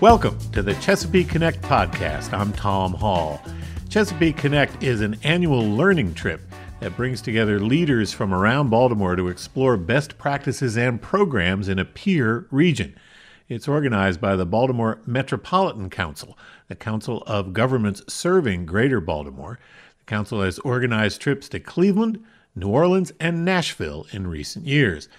Welcome to the Chesapeake Connect podcast. I'm Tom Hall. Chesapeake Connect is an annual learning trip that brings together leaders from around Baltimore to explore best practices and programs in a peer region. It's organized by the Baltimore Metropolitan Council, the council of governments serving Greater Baltimore. The council has organized trips to Cleveland, New Orleans, and Nashville in recent years.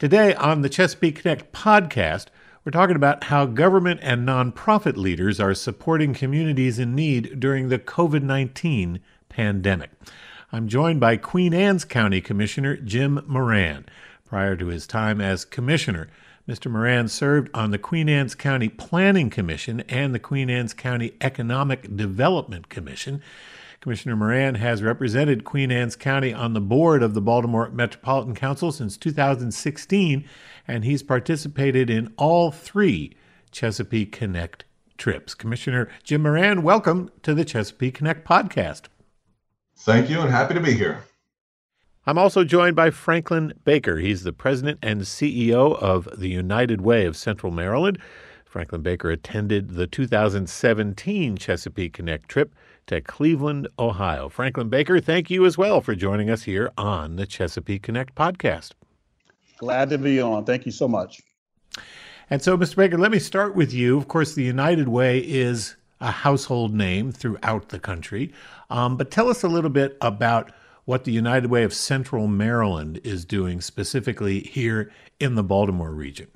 Today on the Chesapeake Connect podcast, we're talking about how government and nonprofit leaders are supporting communities in need during the COVID 19 pandemic. I'm joined by Queen Anne's County Commissioner Jim Moran. Prior to his time as commissioner, Mr. Moran served on the Queen Anne's County Planning Commission and the Queen Anne's County Economic Development Commission. Commissioner Moran has represented Queen Anne's County on the board of the Baltimore Metropolitan Council since 2016, and he's participated in all three Chesapeake Connect trips. Commissioner Jim Moran, welcome to the Chesapeake Connect podcast. Thank you, and happy to be here. I'm also joined by Franklyn Baker. He's the president and CEO of the United Way of Central Maryland. Franklyn Baker attended the 2017 Chesapeake Connect trip to Cleveland, Ohio. Franklyn Baker, thank you as well for joining us here on the Chesapeake Connect podcast. Glad to be on. Thank you so much. And so, Mr. Baker, let me start with you. Of course, the United Way is a household name throughout the country. Um, but tell us a little bit about what the United Way of Central Maryland is doing specifically here in the Baltimore region.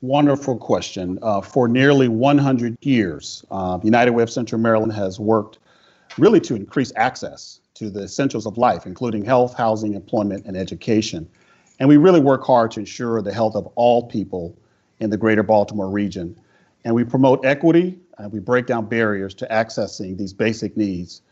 Wonderful question. Uh, for nearly 100 years, uh, United Way of Central Maryland has worked really to increase access to the essentials of life, including health, housing, employment, and education. And we really work hard to ensure the health of all people in the greater Baltimore region. And we promote equity and we break down barriers to accessing these basic needs.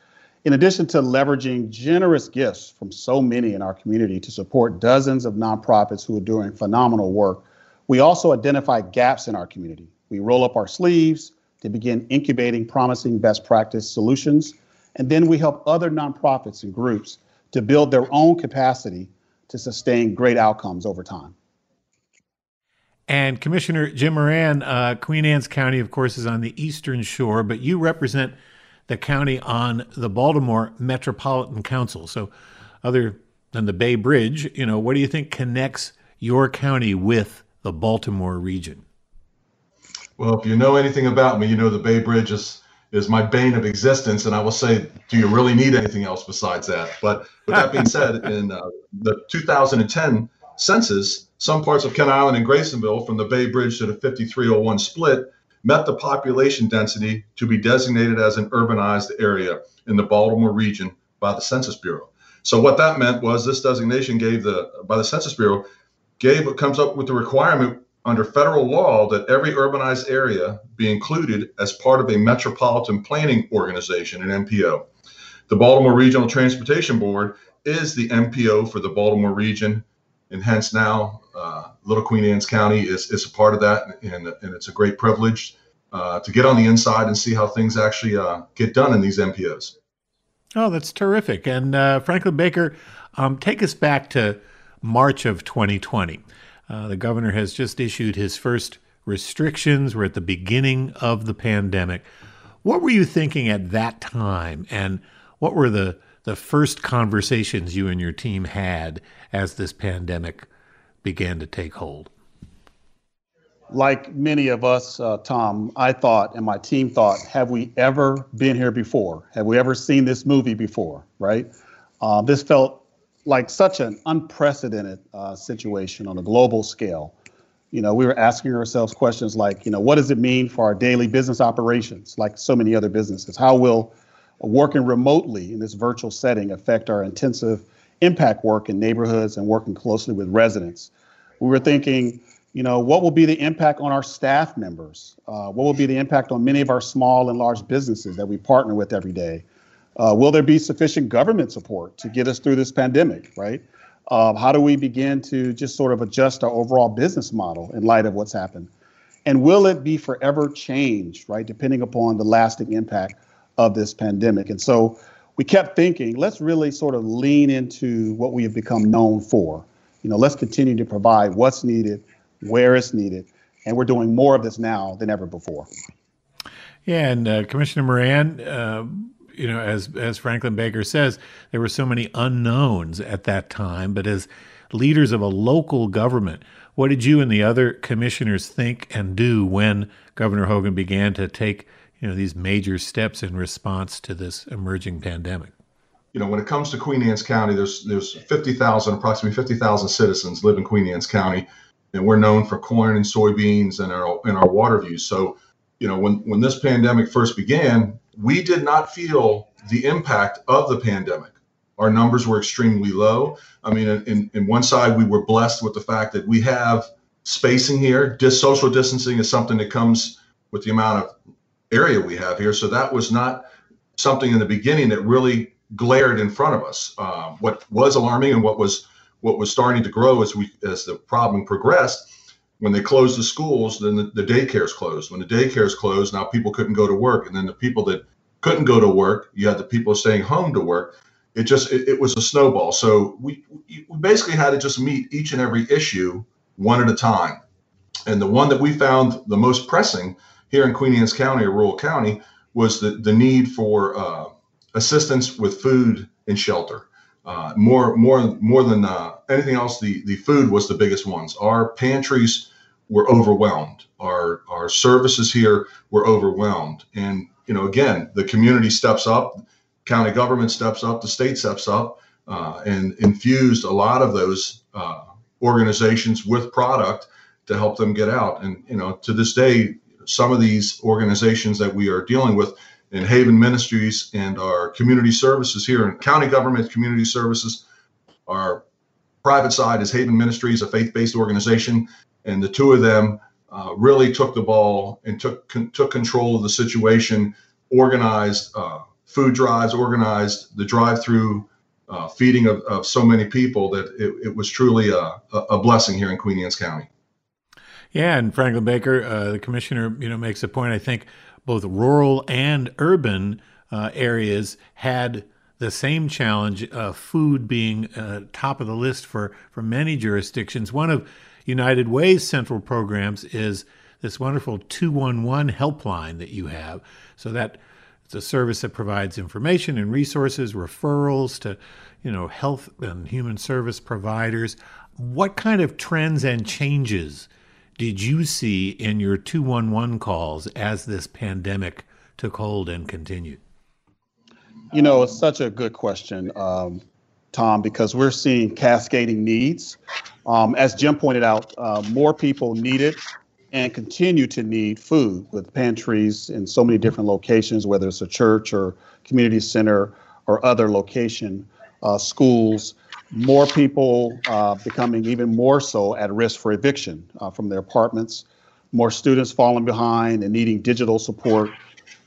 In addition to leveraging generous gifts from so many in our community to support dozens of nonprofits who are doing phenomenal work, we also identify gaps in our community. We roll up our sleeves to begin incubating promising best practice solutions, and then we help other nonprofits and groups to build their own capacity to sustain great outcomes over time. And Commissioner Jim Moran, uh, Queen Anne's County, of course, is on the eastern shore, but you represent the county on the Baltimore Metropolitan Council. So, other than the Bay Bridge, you know, what do you think connects your county with the Baltimore region? Well, if you know anything about me, you know the Bay Bridge is is my bane of existence, and I will say, do you really need anything else besides that? But with that being said, in uh, the 2010 census, some parts of Kent Island and Graysonville, from the Bay Bridge to the 5301 split, met the population density to be designated as an urbanized area in the Baltimore region by the Census Bureau. So what that meant was this designation gave the by the Census Bureau gave comes up with the requirement under federal law that every urbanized area be included as part of a metropolitan planning organization, an MPO. The Baltimore Regional Transportation Board is the MPO for the Baltimore region, and hence now uh, Little Queen Anne's County is, is a part of that, and, and it's a great privilege uh, to get on the inside and see how things actually uh, get done in these MPOs. Oh, that's terrific. And uh, Franklyn Baker, um, take us back to March of 2020. Uh, the governor has just issued his first restrictions. We're at the beginning of the pandemic. What were you thinking at that time, and what were the the first conversations you and your team had as this pandemic began to take hold? Like many of us, uh, Tom, I thought and my team thought, have we ever been here before? Have we ever seen this movie before? Right? Uh, this felt like such an unprecedented uh, situation on a global scale. You know, we were asking ourselves questions like, you know, what does it mean for our daily business operations, like so many other businesses? How will working remotely in this virtual setting affect our intensive impact work in neighborhoods and working closely with residents? We were thinking, you know, what will be the impact on our staff members? Uh, what will be the impact on many of our small and large businesses that we partner with every day? Uh, will there be sufficient government support to get us through this pandemic, right? Uh, how do we begin to just sort of adjust our overall business model in light of what's happened? And will it be forever changed, right, depending upon the lasting impact of this pandemic? And so we kept thinking, let's really sort of lean into what we have become known for. You know, let's continue to provide what's needed, where it's needed, And we're doing more of this now than ever before. Yeah, and uh, Commissioner Moran, uh, you know, as as Franklyn Baker says, there were so many unknowns at that time. But as leaders of a local government, what did you and the other commissioners think and do when Governor Hogan began to take, you know, these major steps in response to this emerging pandemic? You know, when it comes to Queen Anne's County, there's there's 50,000, approximately 50,000 citizens live in Queen Anne's County, and we're known for corn and soybeans and our and our water views. So, you know, when when this pandemic first began, we did not feel the impact of the pandemic. Our numbers were extremely low. I mean, in, in one side, we were blessed with the fact that we have spacing here. Dis- social distancing is something that comes with the amount of area we have here. So that was not something in the beginning that really glared in front of us. Uh, what was alarming and what was what was starting to grow as we as the problem progressed when they closed the schools, then the, the daycares closed. When the daycares closed, now people couldn't go to work. And then the people that couldn't go to work, you had the people staying home to work. It just, it, it was a snowball. So we, we basically had to just meet each and every issue one at a time. And the one that we found the most pressing here in Queen Anne's County a rural county was the, the need for uh, assistance with food and shelter. Uh, more, more, more than uh, anything else, the the food was the biggest ones. Our pantries were overwhelmed. Our our services here were overwhelmed. And you know, again, the community steps up, county government steps up, the state steps up, uh, and infused a lot of those uh, organizations with product to help them get out. And you know, to this day, some of these organizations that we are dealing with in Haven Ministries and our community services here in county government community services, our private side is Haven Ministries, a faith-based organization and the two of them uh, really took the ball and took con- took control of the situation, organized uh, food drives, organized the drive-through uh, feeding of, of so many people that it, it was truly a, a blessing here in Queen Anne's County. Yeah, and Franklyn Baker, uh, the commissioner, you know, makes a point. I think both rural and urban uh, areas had the same challenge of food being uh, top of the list for for many jurisdictions. One of United Way's central programs is this wonderful 211 helpline that you have. So that it's a service that provides information and resources, referrals to, you know, health and human service providers. What kind of trends and changes did you see in your 211 calls as this pandemic took hold and continued? You know, it's such a good question. Um, Tom, because we're seeing cascading needs. Um, as Jim pointed out, uh, more people need it and continue to need food with pantries in so many different locations, whether it's a church or community center or other location, uh, schools. More people uh, becoming even more so at risk for eviction uh, from their apartments. More students falling behind and needing digital support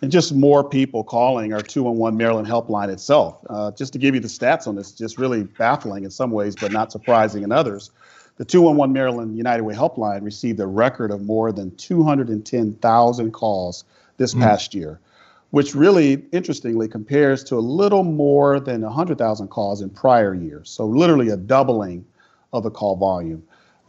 and just more people calling our 211 Maryland helpline itself. Uh, just to give you the stats on this, just really baffling in some ways, but not surprising in others. The 211 Maryland United Way helpline received a record of more than 210,000 calls this mm. past year, which really interestingly compares to a little more than 100,000 calls in prior years. So, literally a doubling of the call volume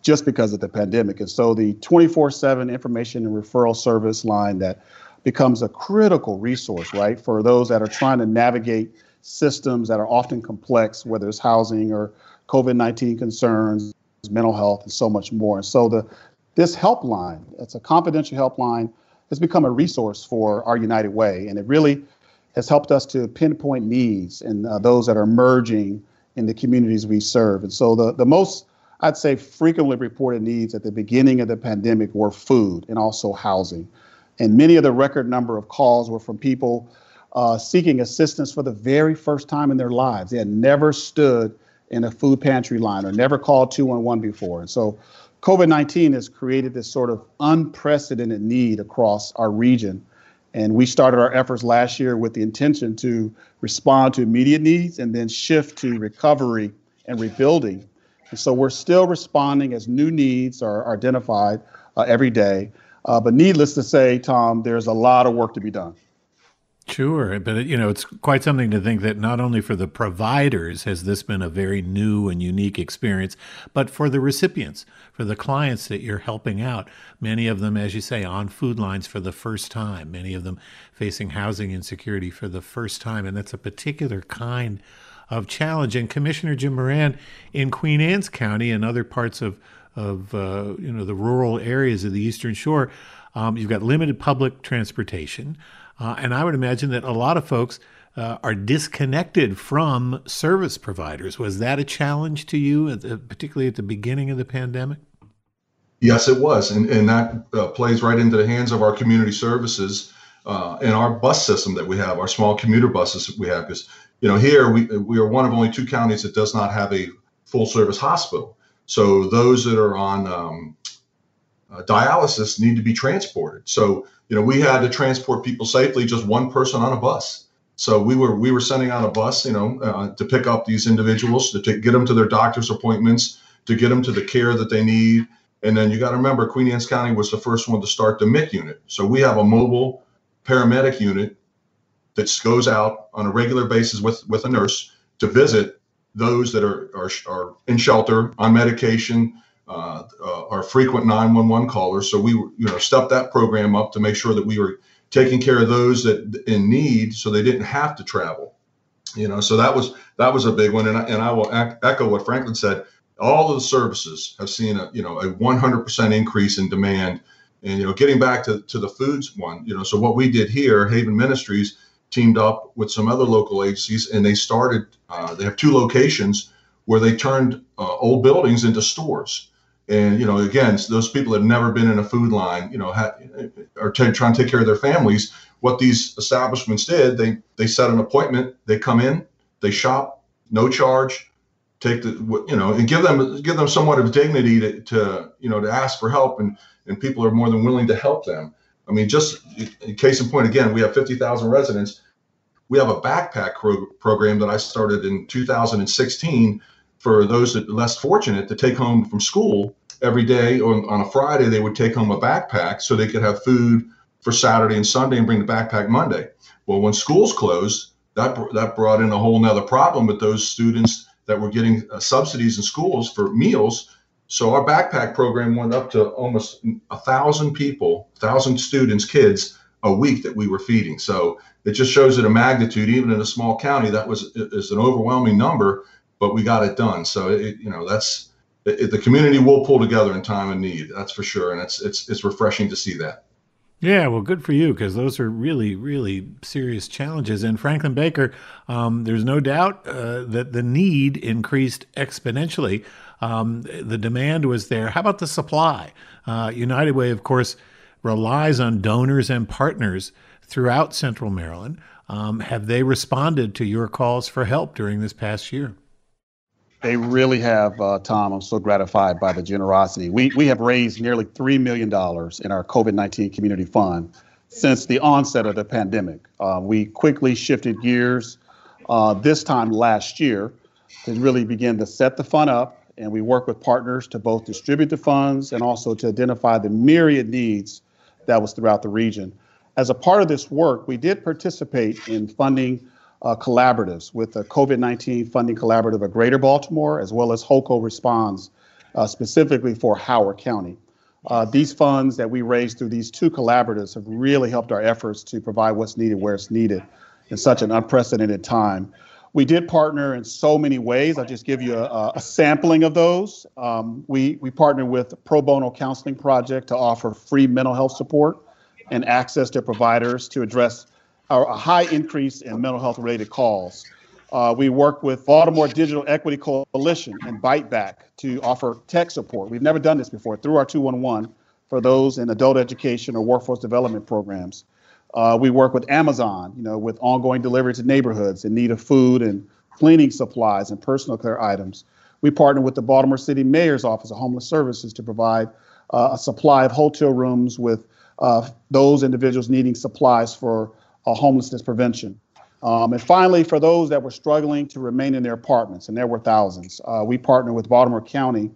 just because of the pandemic. And so, the 24 7 information and referral service line that becomes a critical resource, right, for those that are trying to navigate systems that are often complex, whether it's housing or COVID 19 concerns, mental health, and so much more. And so the this helpline, it's a confidential helpline, has become a resource for our United Way, and it really has helped us to pinpoint needs and uh, those that are emerging in the communities we serve. And so the the most I'd say frequently reported needs at the beginning of the pandemic were food and also housing. And many of the record number of calls were from people uh, seeking assistance for the very first time in their lives. They had never stood in a food pantry line or never called 211 before. And so COVID 19 has created this sort of unprecedented need across our region. And we started our efforts last year with the intention to respond to immediate needs and then shift to recovery and rebuilding. And so we're still responding as new needs are identified uh, every day. Uh, but needless to say, Tom, there's a lot of work to be done. Sure, but you know, it's quite something to think that not only for the providers has this been a very new and unique experience, but for the recipients, for the clients that you're helping out. Many of them, as you say, on food lines for the first time, many of them facing housing insecurity for the first time. And that's a particular kind of challenge. And Commissioner Jim Moran in Queen Anne's County and other parts of, of uh, you know, the rural areas of the Eastern Shore, um, you've got limited public transportation. Uh, and I would imagine that a lot of folks uh, are disconnected from service providers. Was that a challenge to you, at the, particularly at the beginning of the pandemic? Yes, it was. And, and that uh, plays right into the hands of our community services uh, and our bus system that we have, our small commuter buses that we have. Because, you know, here we, we are one of only two counties that does not have a full service hospital. So those that are on um, uh, dialysis need to be transported. So you know, we had to transport people safely, just one person on a bus. So we were we were sending out a bus, you know, uh, to pick up these individuals, to get them to their doctor's appointments, to get them to the care that they need. And then you got to remember, Queen Anne's County was the first one to start the MIC unit. So we have a mobile paramedic unit that goes out on a regular basis with with a nurse to visit those that are are, are in shelter on medication uh, uh, our frequent 911 callers. So we, you know, stepped that program up to make sure that we were taking care of those that in need, so they didn't have to travel. You know, so that was that was a big one. And I, and I will echo what Franklyn said. All of the services have seen a you know a 100% increase in demand. And you know, getting back to, to the foods one, you know, so what we did here, Haven Ministries teamed up with some other local agencies, and they started. Uh, they have two locations where they turned uh, old buildings into stores. And you know again those people that have never been in a food line you know ha- are t- trying to take care of their families. What these establishments did they they set an appointment. They come in they shop no charge take the you know and give them give them somewhat of dignity to, to you know to ask for help and and people are more than willing to help them i mean just case in point again we have 50000 residents we have a backpack pro- program that i started in 2016 for those that less fortunate to take home from school every day or on a Friday, they would take home a backpack so they could have food for Saturday and Sunday and bring the backpack Monday. Well, when schools closed, that, that brought in a whole nother problem with those students that were getting uh, subsidies in schools for meals. So our backpack program went up to almost a thousand people, thousand students, kids a week that we were feeding. So it just shows that a magnitude, even in a small county, that was is an overwhelming number but we got it done. So it, you know that's it, the community will pull together in time of need. That's for sure, and it's it's it's refreshing to see that. Yeah, well, good for you because those are really, really serious challenges. And Franklyn Baker, um, there's no doubt uh, that the need increased exponentially. Um, the demand was there. How about the supply? Uh, United Way, of course, relies on donors and partners throughout Central Maryland. Um, have they responded to your calls for help during this past year? They really have, uh, Tom. I'm so gratified by the generosity. We, we have raised nearly $3 million in our COVID 19 community fund since the onset of the pandemic. Uh, we quickly shifted gears uh, this time last year to really begin to set the fund up. And we work with partners to both distribute the funds and also to identify the myriad needs that was throughout the region. As a part of this work, we did participate in funding uh, collaboratives with the COVID 19 funding collaborative of Greater Baltimore, as well as HOCO Responds, uh, specifically for Howard County. Uh, these funds that we raised through these two collaboratives have really helped our efforts to provide what's needed where it's needed in such an unprecedented time. We did partner in so many ways. I'll just give you a, a sampling of those. Um, we, we partnered with Pro Bono Counseling Project to offer free mental health support and access to providers to address a high increase in mental health related calls. Uh, we work with Baltimore Digital Equity Coalition and Byte Back to offer tech support. We've never done this before through our 211 for those in adult education or workforce development programs. Uh, we work with Amazon, you know, with ongoing delivery to neighborhoods in need of food and cleaning supplies and personal care items. We partner with the Baltimore City Mayor's Office of Homeless Services to provide uh, a supply of hotel rooms with uh, those individuals needing supplies for uh, homelessness prevention. Um, and finally, for those that were struggling to remain in their apartments, and there were thousands, uh, we partnered with Baltimore County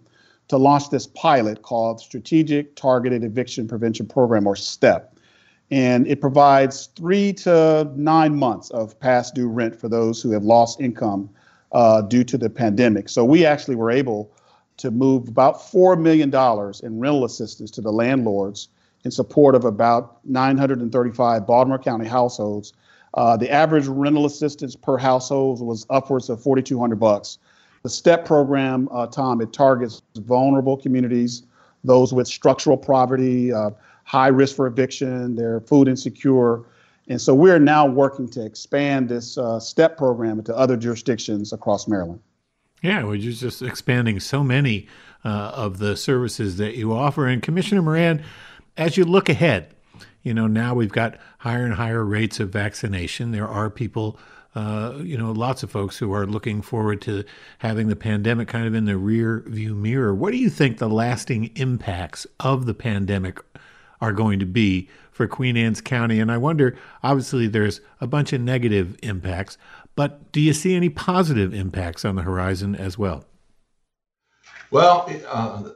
to launch this pilot called Strategic Targeted Eviction Prevention Program, or STEP. And it provides three to nine months of past due rent for those who have lost income uh, due to the pandemic. So we actually were able to move about $4 million in rental assistance to the landlords in support of about 935 Baltimore County households. Uh, the average rental assistance per household was upwards of 4,200 bucks. The STEP program, uh, Tom, it targets vulnerable communities, those with structural poverty, uh, high risk for eviction, they're food insecure. And so we're now working to expand this uh, STEP program into other jurisdictions across Maryland. Yeah, we're just expanding so many uh, of the services that you offer. And Commissioner Moran, as you look ahead, you know, now we've got higher and higher rates of vaccination. There are people, uh, you know, lots of folks who are looking forward to having the pandemic kind of in the rear view mirror. What do you think the lasting impacts of the pandemic are going to be for Queen Anne's County? And I wonder, obviously, there's a bunch of negative impacts, but do you see any positive impacts on the horizon as well? Well, uh,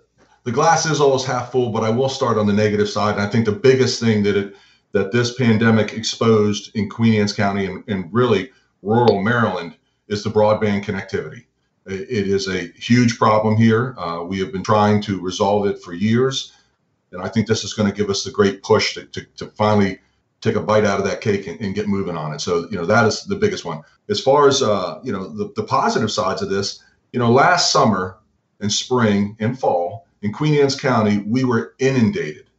the glass is always half full, but I will start on the negative side. And I think the biggest thing that it that this pandemic exposed in Queen Anne's County and, and really rural Maryland is the broadband connectivity. It is a huge problem here. Uh, we have been trying to resolve it for years. And I think this is going to give us the great push to, to, to finally take a bite out of that cake and, and, get moving on it. So, you know, that is the biggest one. As far as, uh, you know, the, the positive sides of this, you know, last summer and spring and fall in Queen Anne's County, we were inundated,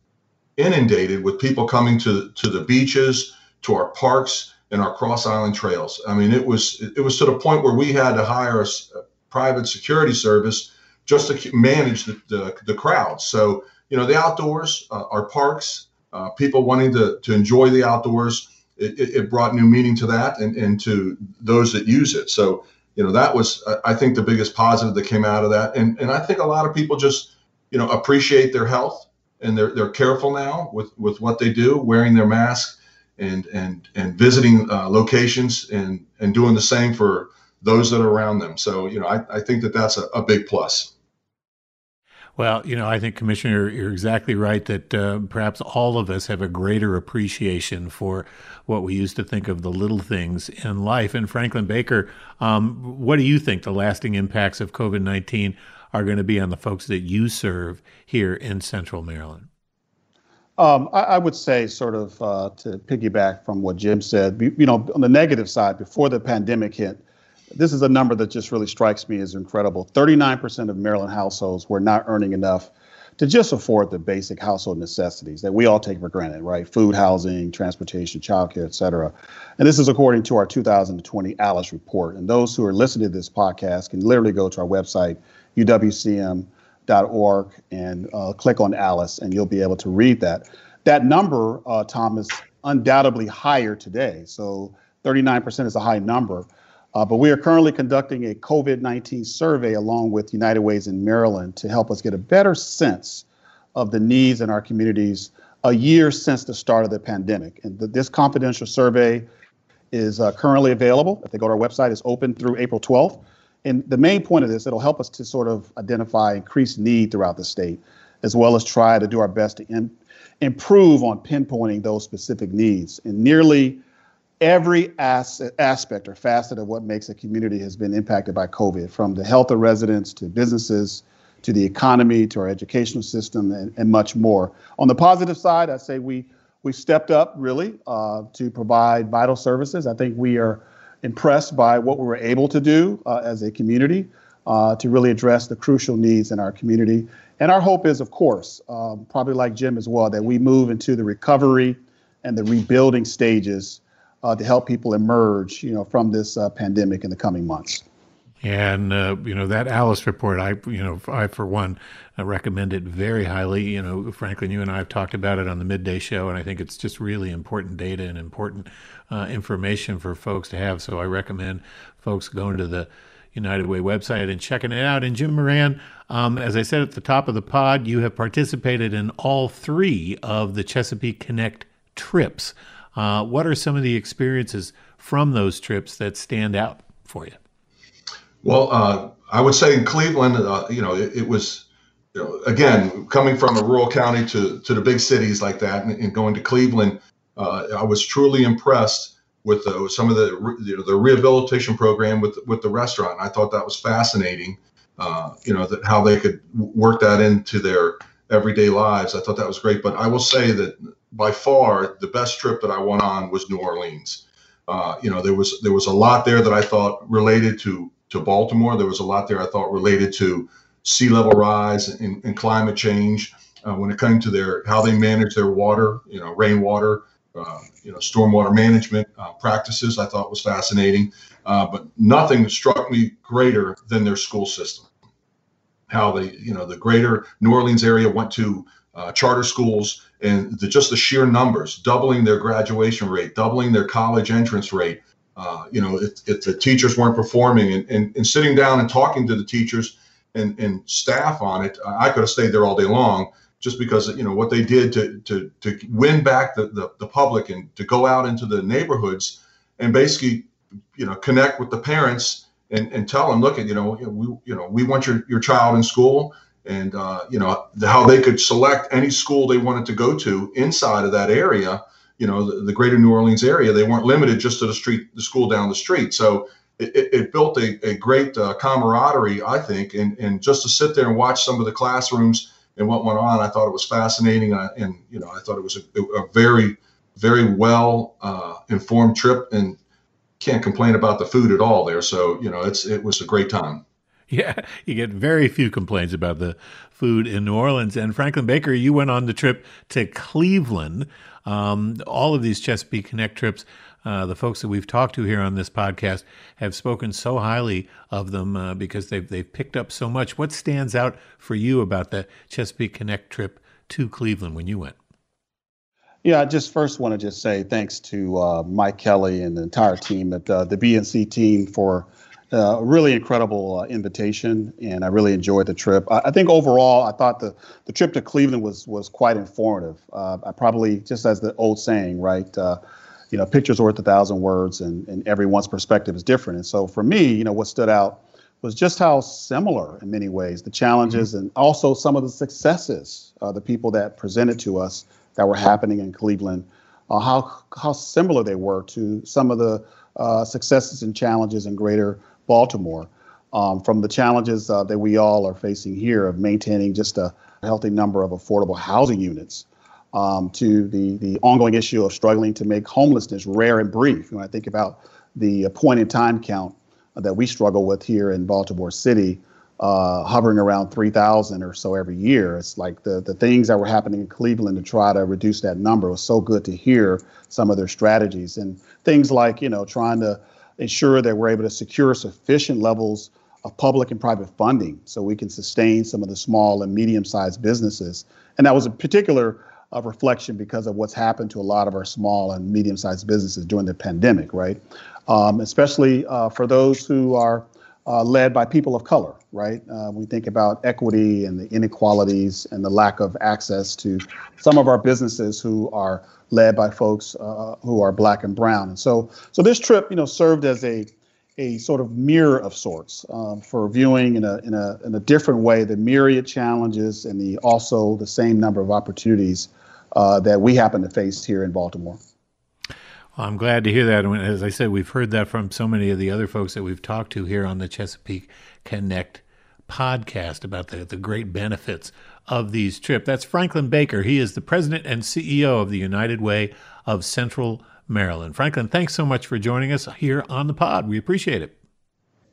inundated with people coming to, to the beaches, to our parks and our cross island trails. I mean, it was, it was to the point where we had to hire a, a private security service just to manage the, the, the crowds. So, you know, the outdoors, uh, our parks, uh, people wanting to, to enjoy the outdoors, it, it, brought new meaning to that and, and to those that use it. So, you know, that was, I think, the biggest positive that came out of that. And, and I think a lot of people just, you know, appreciate their health and they're, they're careful now with, with what they do, wearing their mask and, and, and visiting uh, locations and, and doing the same for those that are around them. So, you know, I, I think that that's a, a big plus. Well, you know, I think, Commissioner, you're exactly right that uh, perhaps all of us have a greater appreciation for what we used to think of the little things in life. And Franklyn Baker, um, what do you think the lasting impacts of COVID 19 are going to be on the folks that you serve here in Central Maryland? Um, I, I, would say, sort of uh, to piggyback from what Jim said, you know, on the negative side, before the pandemic hit, this is a number that just really strikes me as incredible. 39% of Maryland households were not earning enough to just afford the basic household necessities that we all take for granted, right? Food, housing, transportation, childcare, et cetera. And this is according to our 2020 ALICE report. And those who are listening to this podcast can literally go to our website, uwcm.org, and uh, click on ALICE, and you'll be able to read that. That number, uh, Tom, is undoubtedly higher today. So 39% is a high number. Uh, but we are currently conducting a COVID 19 survey along with United Ways in Maryland to help us get a better sense of the needs in our communities a year since the start of the pandemic. And the, this confidential survey is uh, currently available. If they go to our website, it's open through April 12th. And the main point of this, it'll help us to sort of identify increased need throughout the state, as well as try to do our best to in, improve on pinpointing those specific needs. And nearly every as- aspect or facet of what makes a community has been impacted by COVID, from the health of residents to businesses to the economy to our educational system and, and much more. On the positive side, I say we we stepped up really uh, to provide vital services. I think we are impressed by what we were able to do uh, as a community uh, to really address the crucial needs in our community. And our hope is, of course, um, probably like Jim as well, that we move into the recovery and the rebuilding stages to help people emerge, you know, from this uh, pandemic in the coming months. And uh, you know that ALICE report, I you know I for one uh, recommend it very highly. You know, Franklyn, you and I have talked about it on the midday show, and I think it's just really important data and important uh, information for folks to have. So I recommend folks going to the United Way website and checking it out. And Jim Moran, um, as I said at the top of the pod, you have participated in all three of the Chesapeake Connect trips. Uh, what are some of the experiences from those trips that stand out for you? Well, uh, I would say in Cleveland, uh, you know, it, it was, you know, again, coming from a rural county to, to the big cities like that and, and, going to Cleveland, Uh, I was truly impressed with the, some of the you know, the rehabilitation program with with the restaurant. I thought that was fascinating. Uh, you know that how they could work that into their everyday lives. I thought that was great. But I will say that by far the best trip that I went on was New Orleans. Uh, you know there was there was a lot there that I thought related to to Baltimore. There was a lot there I thought related to sea level rise and, and climate change. Uh, when it came to their how they manage their water, you know, rainwater, uh, you know, stormwater management uh, practices, I thought was fascinating. Uh, but nothing struck me greater than their school system. How they, you know, the greater New Orleans area went to uh, charter schools and the, just the sheer numbers, doubling their graduation rate, doubling their college entrance rate. Uh, you know, if, if, the teachers weren't performing and, and, and sitting down and talking to the teachers and, and staff on it, I could have stayed there all day long just because you know what they did to to to win back the, the, the public and to go out into the neighborhoods and basically you know connect with the parents and, and tell them look at you know we you know we want your, your child in school and uh, you know how they could select any school they wanted to go to inside of that area you know the, the greater new orleans area they weren't limited just to the street the school down the street so it, it built a, a great uh, camaraderie i think and, and just to sit there and watch some of the classrooms and what went on. I thought it was fascinating, and, and you know, I thought it was a, a very, very well uh, informed trip, and can't complain about the food at all there. So you know, it's it was a great time. Yeah, you get very few complaints about the food in New Orleans. And Franklyn Baker, you went on the trip to Cleveland. Um, all of these Chesapeake Connect trips uh, the folks that we've talked to here on this podcast have spoken so highly of them uh, because they've they've picked up so much. What stands out for you about the Chesapeake Connect trip to Cleveland when you went? Yeah, I just first want to just say thanks to uh, Mike Kelly and the entire team at the BMC team for uh, a really incredible uh, invitation, and I really enjoyed the trip. I, I, think overall, I thought the, the trip to Cleveland was was quite informative. Uh, I probably just as the old saying, right? Uh, you know, picture's worth a thousand words, and, and everyone's perspective is different. And so for me, you know, what stood out was just how similar in many ways the challenges mm-hmm. and also some of the successes, uh, the people that presented to us that were happening in Cleveland, uh, how how similar they were to some of the uh, successes and challenges in Greater Baltimore. Um, from the challenges uh, that we all are facing here of maintaining just a healthy number of affordable housing units um, to the, the ongoing issue of struggling to make homelessness rare and brief. When I think about the point in time count that we struggle with here in Baltimore City, uh, hovering around 3,000 or so every year. It's like the, the things that were happening in Cleveland to try to reduce that number. It was so good to hear some of their strategies and things like, you know, trying to ensure that we're able to secure sufficient levels of public and private funding so we can sustain some of the small and medium sized businesses. And that was a particular of reflection because of what's happened to a lot of our small and medium-sized businesses during the pandemic, right? Um, especially uh, for those who are uh, led by people of color, right? Uh, we think about equity and the inequalities and the lack of access to some of our businesses who are led by folks uh, who are black and brown. And so, so this trip, you know, served as a a sort of mirror of sorts um, for viewing in a, in, a, in a different way the myriad challenges and the also the same number of opportunities uh, that we happen to face here in Baltimore. Well, I'm glad to hear that. And as I said, we've heard that from so many of the other folks that we've talked to here on the Chesapeake Connect podcast about the, the great benefits of these trips. That's Franklyn Baker. He is the president and CEO of the United Way of Central Maryland. Franklyn, thanks so much for joining us here on the pod. We appreciate it.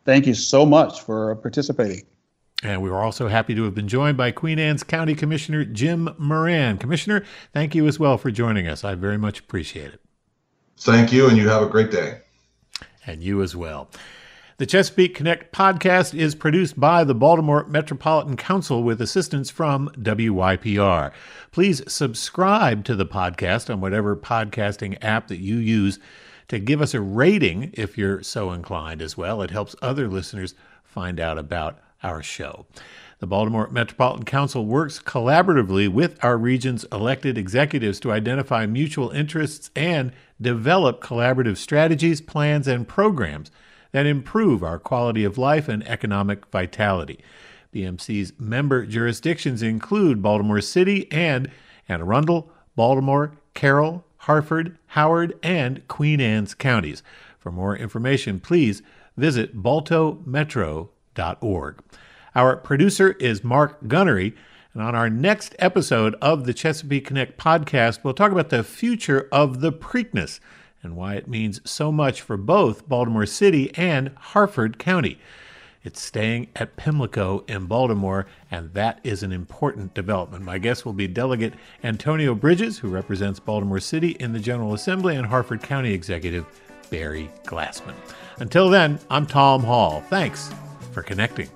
Thank you so much for participating. And we were also happy to have been joined by Queen Anne's County Commissioner Jim Moran. Commissioner, thank you as well for joining us. I very much appreciate it. Thank you, and you have a great day. And you as well. The Chesapeake Connect podcast is produced by the Baltimore Metropolitan Council with assistance from WYPR. Please subscribe to the podcast on whatever podcasting app that you use to give us a rating if you're so inclined as well. It helps other listeners find out about our show. The Baltimore Metropolitan Council works collaboratively with our region's elected executives to identify mutual interests and develop collaborative strategies, plans, and programs that improve our quality of life and economic vitality. BMC's member jurisdictions include Baltimore City and Anne Arundel, Baltimore, Carroll, Harford, Howard, and Queen Anne's counties. For more information, please visit baltometro.org. Our producer is Mark Gunnery. And on our next episode of the Chesapeake Connect podcast, we'll talk about the future of the Preakness and why it means so much for both Baltimore City and Harford County. It's staying at Pimlico in Baltimore, and that is an important development. My guest will be Delegate Antonio Bridges, who represents Baltimore City in the General Assembly, and Harford County Executive Barry Glassman. Until then, I'm Tom Hall. Thanks for connecting.